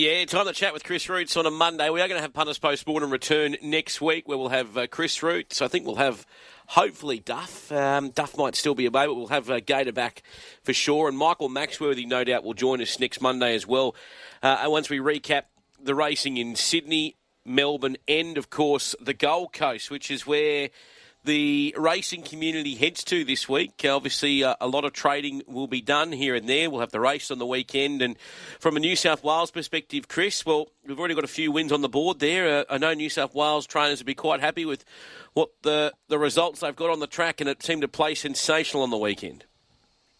Yeah, time to chat with Chris Roots on a Monday. We are going to have punters post and return next week, where we'll have uh, Chris Roots. I think we'll have hopefully Duff. Um, Duff might still be away, but we'll have uh, Gator back for sure. And Michael Maxworthy, no doubt, will join us next Monday as well. Uh, once we recap the racing in Sydney, Melbourne, and of course the Gold Coast, which is where the racing community heads to this week. Obviously, uh, a lot of trading will be done here and there. We'll have the race on the weekend. And from a New South Wales perspective, Chris, well, we've already got a few wins on the board there. Uh, I know New South Wales trainers would be quite happy with what the, the results they've got on the track, and it seemed to play sensational on the weekend.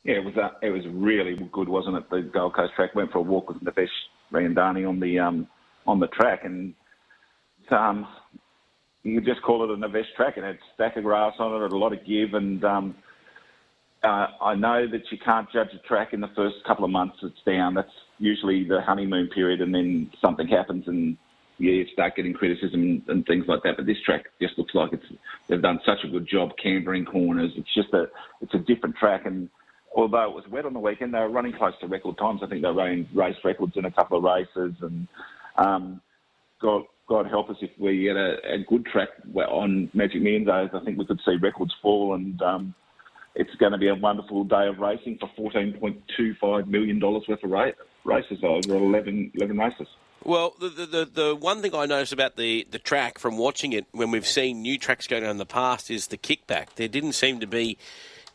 Yeah, it was uh, it was really good, wasn't it? The Gold Coast track went for a walk with Navesh Randani on the um, on the track, and um, you could just call it a Navesh track. It had stack of grass on it, had a lot of give, and um, uh, I know that you can't judge a track in the first couple of months it's down. That's usually the honeymoon period, and then something happens, and yeah, you start getting criticism and things like that. But this track just looks like it's they've done such a good job cambering corners. It's just a it's a different track, and although it was wet on the weekend, they were running close to record times. I think they running race records in a couple of races, and um, got God help us if we get a, a good track on Magic Millions days. I think we could see records fall, and um, it's going to be a wonderful day of racing for $14.25 million worth of races over 11, 11 races. Well, the, the, the one thing I noticed about the, the track from watching it when we've seen new tracks going down in the past is the kickback. There didn't seem to be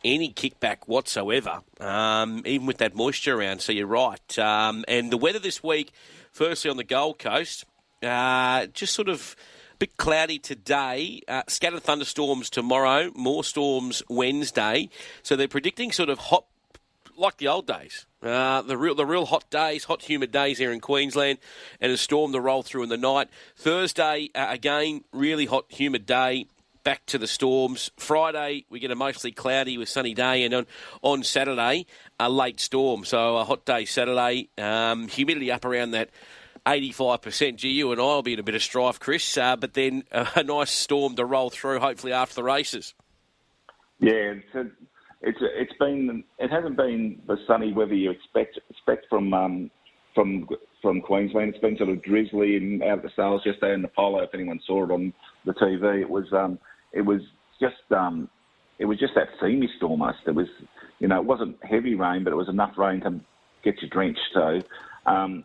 any kickback whatsoever, um, even with that moisture around. So you're right. Um, and the weather this week, firstly on the Gold Coast, uh, just sort of a bit cloudy today. Uh, scattered thunderstorms tomorrow. More storms Wednesday. So they're predicting sort of hot, like the old days. Uh, the real, the real hot days, hot humid days here in Queensland, and a storm to roll through in the night. Thursday uh, again, really hot humid day. Back to the storms. Friday we get a mostly cloudy with sunny day, and on on Saturday a late storm. So a hot day Saturday. Um, humidity up around that 85%. Gee, you and I will be in a bit of strife, Chris, uh, but then a, a, nice storm to roll through, hopefully after the races. Yeah, it's a, it's a, it's been it hasn't been the sunny weather you expect expect from um, from from Queensland. It's been sort of drizzly and out of the sales yesterday in the polo. If anyone saw it on the TV, it was um, it was just um, it was just that seamy storm. It was you know it wasn't heavy rain, but it was enough rain to get you drenched. So. Um,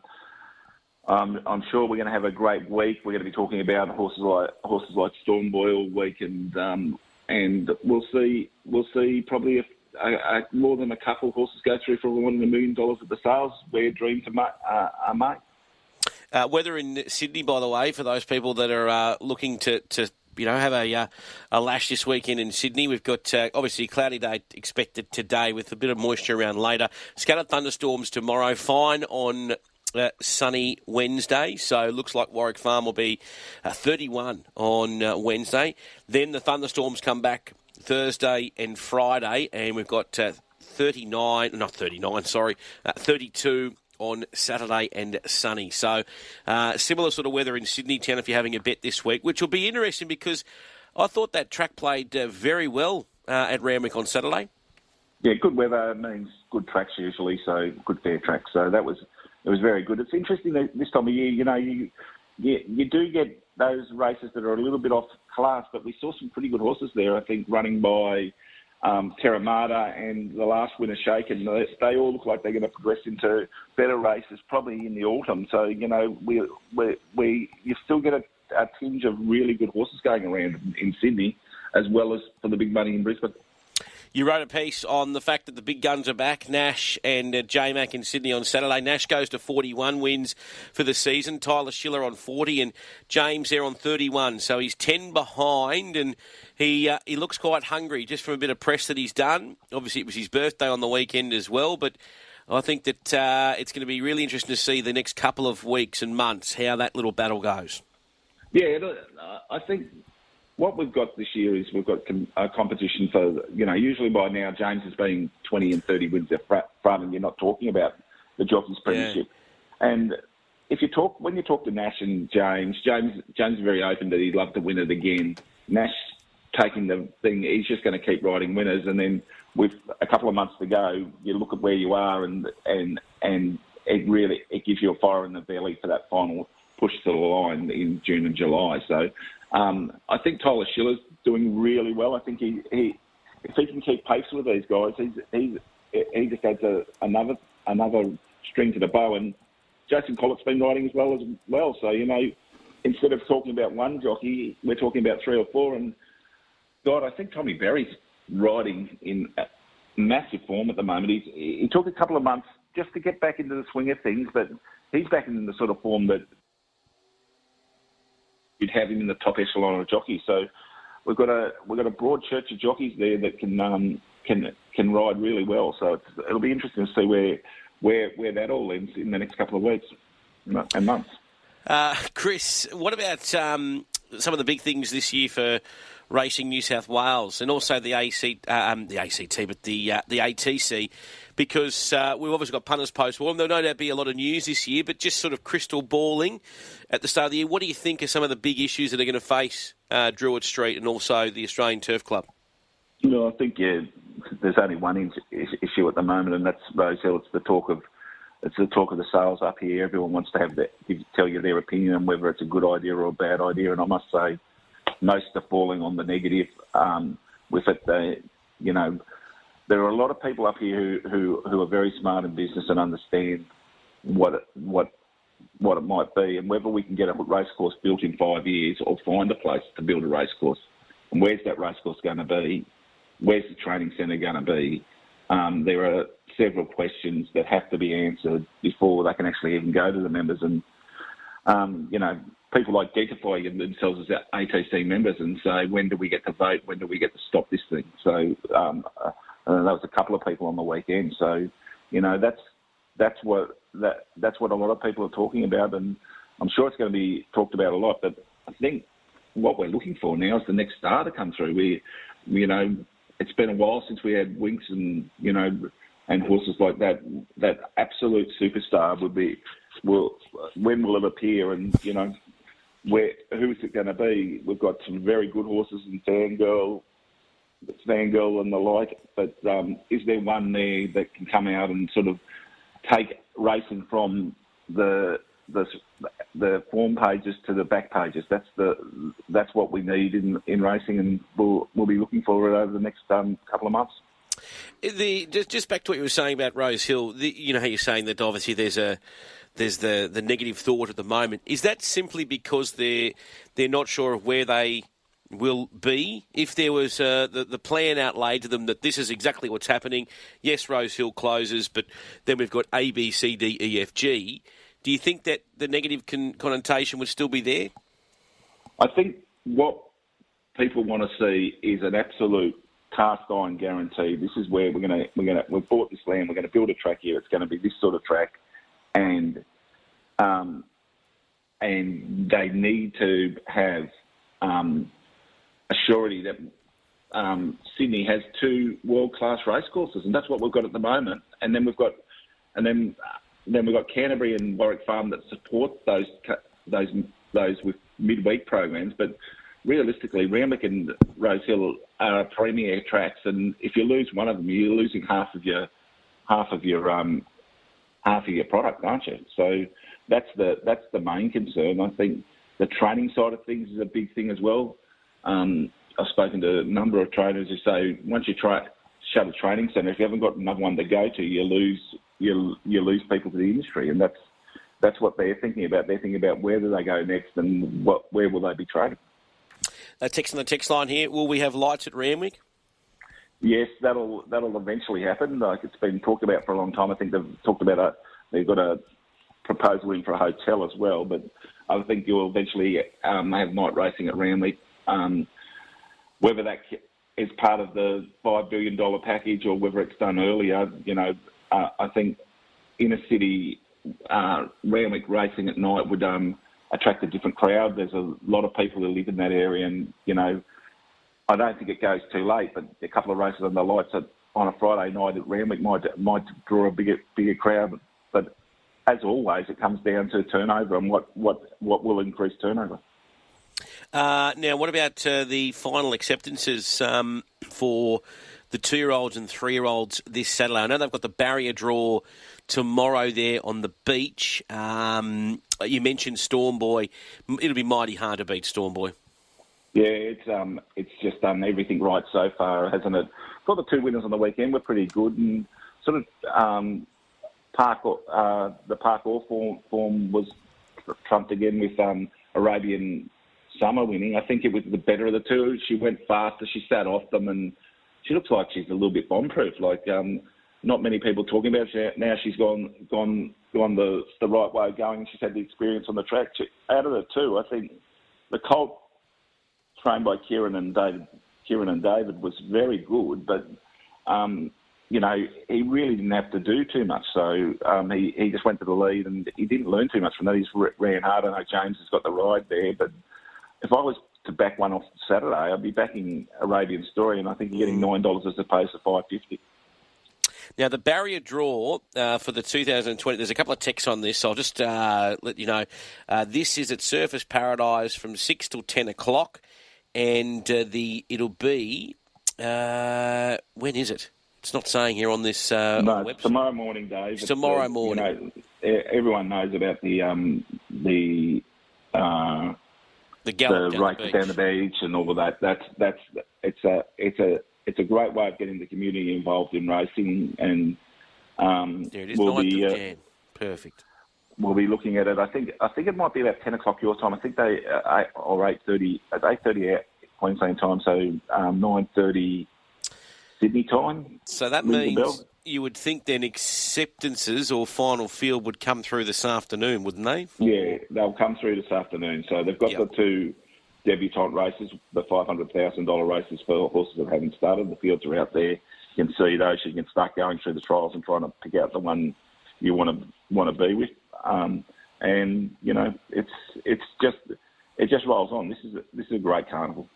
um, I'm sure we're going to have a great week. We're going to be talking about horses like horses like Storm Boy week, and um, and we'll see we'll see probably if a, a, more than a couple horses go through for one a million dollars at the sales. Where dreams are, uh, are made. Uh, weather in Sydney, by the way, for those people that are uh, looking to, to you know, have a uh, a lash this weekend in Sydney. We've got uh, obviously a cloudy day expected today with a bit of moisture around later. Scattered thunderstorms tomorrow. Fine on uh, sunny Wednesday. So looks like Warwick Farm will be uh, 31 on uh, Wednesday. Then the thunderstorms come back Thursday and Friday, and we've got uh, 39, not 39, sorry, uh, 32 on Saturday and sunny. So uh, similar sort of weather in Sydney town if you're having a bet this week, which will be interesting because I thought that track played very well at Randwick on Saturday. Yeah, good weather means good tracks usually, so good fair tracks. So that was it was very good. It's interesting that this time of year, you know, you, you you do get those races that are a little bit off class, but we saw some pretty good horses there. I think running by um, Terramata and the last winner Shaken. They, all look like they're going to progress into better races probably in the autumn. So you know, we we, we you still get a, a tinge of really good horses going around in Sydney, as well as for the big money in Brisbane. You wrote a piece on the fact that the big guns are back, Nash and uh, J Mac in Sydney on Saturday. Nash goes to 41 wins for the season. Tyler Schiller on 40 and James there on 31. So he's 10 behind and he uh, he looks quite hungry just from a bit of press that he's done. Obviously, it was his birthday on the weekend as well, but I think that uh, it's going to be really interesting to see the next couple of weeks and months how that little battle goes. Yeah, I think what we've got this year is we've got a uh, competition for, you know, usually by now James has been 20 and 30 wins at front and you're not talking about the Jockeys Premiership. Yeah. And if you talk, when you talk to Nash and James, James, James is very open that he'd love to win it again. Nash taking the thing, he's just going to keep riding winners. And then with a couple of months to go, you look at where you are and, and, and it really it gives you a fire in the belly for that final push to the line in June and July. So um, I think Tyler Schiller's doing really well. I think he, he if he can keep pace with these guys, he's, he's he just adds a, another another string to the bow. And Jason Collett's been riding as well as well. So you know, instead of talking about one jockey, we're talking about three or four. And God, I think Tommy Berry's riding in massive form at the moment. He's, he took a couple of months just to get back into the swing of things, but he's back in the sort of form that you'd have him in the top echelon of jockeys. So we've got a we've got a broad church of jockeys there that can um, can can ride really well. So it'll be interesting to see where where where that all ends in the next couple of weeks and months. Uh, Chris, what about um, some of the big things this year for Racing New South Wales and also the AC, uh, um, the ACT, but the uh, the ATC, because uh, we've obviously got punters post warm. There'll no doubt be a lot of news this year, but just sort of crystal balling at the start of the year. What do you think are some of the big issues that are going to face uh, Druitt Street and also the Australian Turf Club? No, I think yeah, there's only one issue at the moment, and that's Rosehill. It's the talk of it's the talk of the sales up here. Everyone wants to have that, tell you their opinion on whether it's a good idea or a bad idea. And I must say, most are falling on the negative um, with it. They, you know, there are a lot of people up here who, who, who are very smart in business and understand what it, what what it might be, and whether we can get a racecourse built in five years or find a place to build a racecourse. And where's that racecourse going to be? Where's the training centre going to be? Um, there are several questions that have to be answered before they can actually even go to the members. And, um, you know, people identify themselves as ATC members and say, when do we get to vote? When do we get to stop this thing? So um, uh, that was a couple of people on the weekend. So, you know, that's that's what that that's what a lot of people are talking about, and I'm sure it's going to be talked about a lot. But I think what we're looking for now is the next star to come through. We, you know, it's been a while since we had Winx and you know and horses like that. That absolute superstar would be. Will when will it appear? And you know, where who is it going to be? We've got some very good horses in Fangirl, Fangirl and the like. But um, is there one there that can come out and sort of take racing from the the the form pages to the back pages. That's the that's what we need in in racing, and we'll we'll be looking for it over the next um, couple of months. The just just back to what you were saying about Rosehill. The, you know how you're saying that obviously there's a there's the the negative thought at the moment. Is that simply because they're they're not sure of where they will be if there was uh, the, the plan outlaid to them that this is exactly what's happening. Yes, Rosehill closes, but then we've got A, B, C, D, E, F, G. Do you think that the negative con- connotation would still be there? I think what people want to see is an absolute cast iron guarantee. This is where we're going to we're going to we've bought this land. We're going to build a track here. It's going to be this sort of track, and um, and they need to have um, a surety that um, Sydney has two world-class racecourses, and that's what we've got at the moment. And then we've got, and then then we've got Canterbury and Warwick Farm that support those those those with midweek programs. But realistically, Randwick and Rosehill are premier tracks, and if you lose one of them, you're losing half of your half of your um, half of your product, aren't you? So that's the that's the main concern. I think the training side of things is a big thing as well. Um, I've spoken to a number of trainers who say once you try shut a training centre, if you haven't got another one to go to, you lose you you lose people to the industry, and that's that's what they're thinking about. They're thinking about where do they go next and what where will they be training. A text on the text line here: Will we have lights at Randwick? Yes, that'll that'll eventually happen. Like it's been talked about for a long time. I think they've talked about a they've got a proposal in for a hotel as well. But I think you'll eventually um, have night racing at Randwick. Um, whether that is part of the five billion dollar package or whether it's done earlier, you know, uh, I think inner city uh, Randwick racing at night would um, attract a different crowd. There's a lot of people who live in that area, and you know, I don't think it goes too late. But a couple of races the lights on a Friday night at Randwick might might draw a bigger bigger crowd. But as always, it comes down to turnover and what what what will increase turnover. Uh, now, what about uh, the final acceptances um, for the two-year-olds and three-year-olds this Saturday. I know they've got the barrier draw tomorrow there on the beach. Um, you mentioned Storm Boy. It'll be mighty hard to beat Storm Boy. Yeah, it's um, it's just done everything right so far, hasn't it? Got the two winners on the weekend were pretty good, and sort of um, Park uh, the Park All form, form was trumped again with um, Arabian Summer winning. I think it was the better of the two. She went faster. She sat off them, and she looks like she's a little bit bomb-proof. Like um, not many people talking about her now. She's gone gone gone the the right way of going. She's had the experience on the track. She, out of the two, I think the Colt trained by Ciaron and David Ciaron and David was very good, but um, you know, he really didn't have to do too much. So um, he, he just went to the lead and he didn't learn too much from that. He ran hard. I know James has got the ride there, but if I was to back one off Saturday, I'd be backing Arabian Story, and I think you're getting mm. nine dollars as opposed to five fifty. Now, the barrier draw uh, for the 2020, there's a couple of texts on this, so I'll just uh, let you know. Uh, this is at Surfers Paradise from 6 till 10 o'clock, and uh, the it'll be. Uh, when is it? It's not saying here on this. Uh, no, on tomorrow morning, Dave. It's tomorrow morning. You know, everyone knows about the um, the uh, the, the race down, down the beach and all of that. That's that's it's a it's a it's a great way of getting the community involved in racing, and um, there it is. We'll be, uh, Perfect. We'll be looking at it. I think I think it might be about ten o'clock your time. I think they uh, eight or eight thirty at eight thirty Queensland time, so um, nine thirty Sydney time. So that means you would think then acceptances or final field would come through this afternoon, wouldn't they? Yeah, they'll come through this afternoon. So they've got yep. the two debutant races, the $500,000 races for horses that haven't started. The fields are out there. You can see those. You can start going through the trials and trying to pick out the one you want to want to be with. Um, and you know, it's it's just it just rolls on. This is a, this is a great carnival.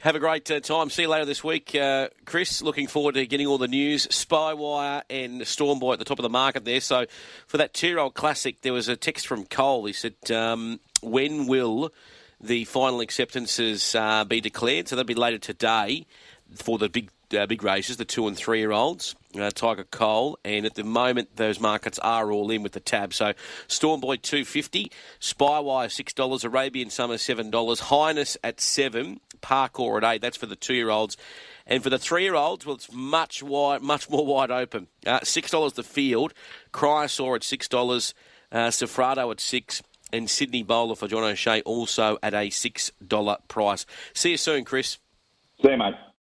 Have a great uh, time. See you later this week, uh, Chris. Looking forward to getting all the news. Spywire and Storm Boy at the top of the market there. So, for that two-year-old classic, there was a text from Cole. He said, um, "When will the final acceptances uh, be declared?" So that'll be later today for the big uh, big races, the two and three year olds, uh, Tiger Cole, and at the moment those markets are all in with the tab. So Storm Boy two fifty, Spywire six dollars, Arabian Summer seven dollars, Highness at seven, Parkour at eight. That's for the two year olds. And for the three-year-olds, well, it's much wide, much more wide open. Uh, six dollars the field, Cryosaur at six dollars, uh, Safrado at six, and Sydney Bowler for John O'Shea also at a six dollar price. See you soon, Chris. See you, mate.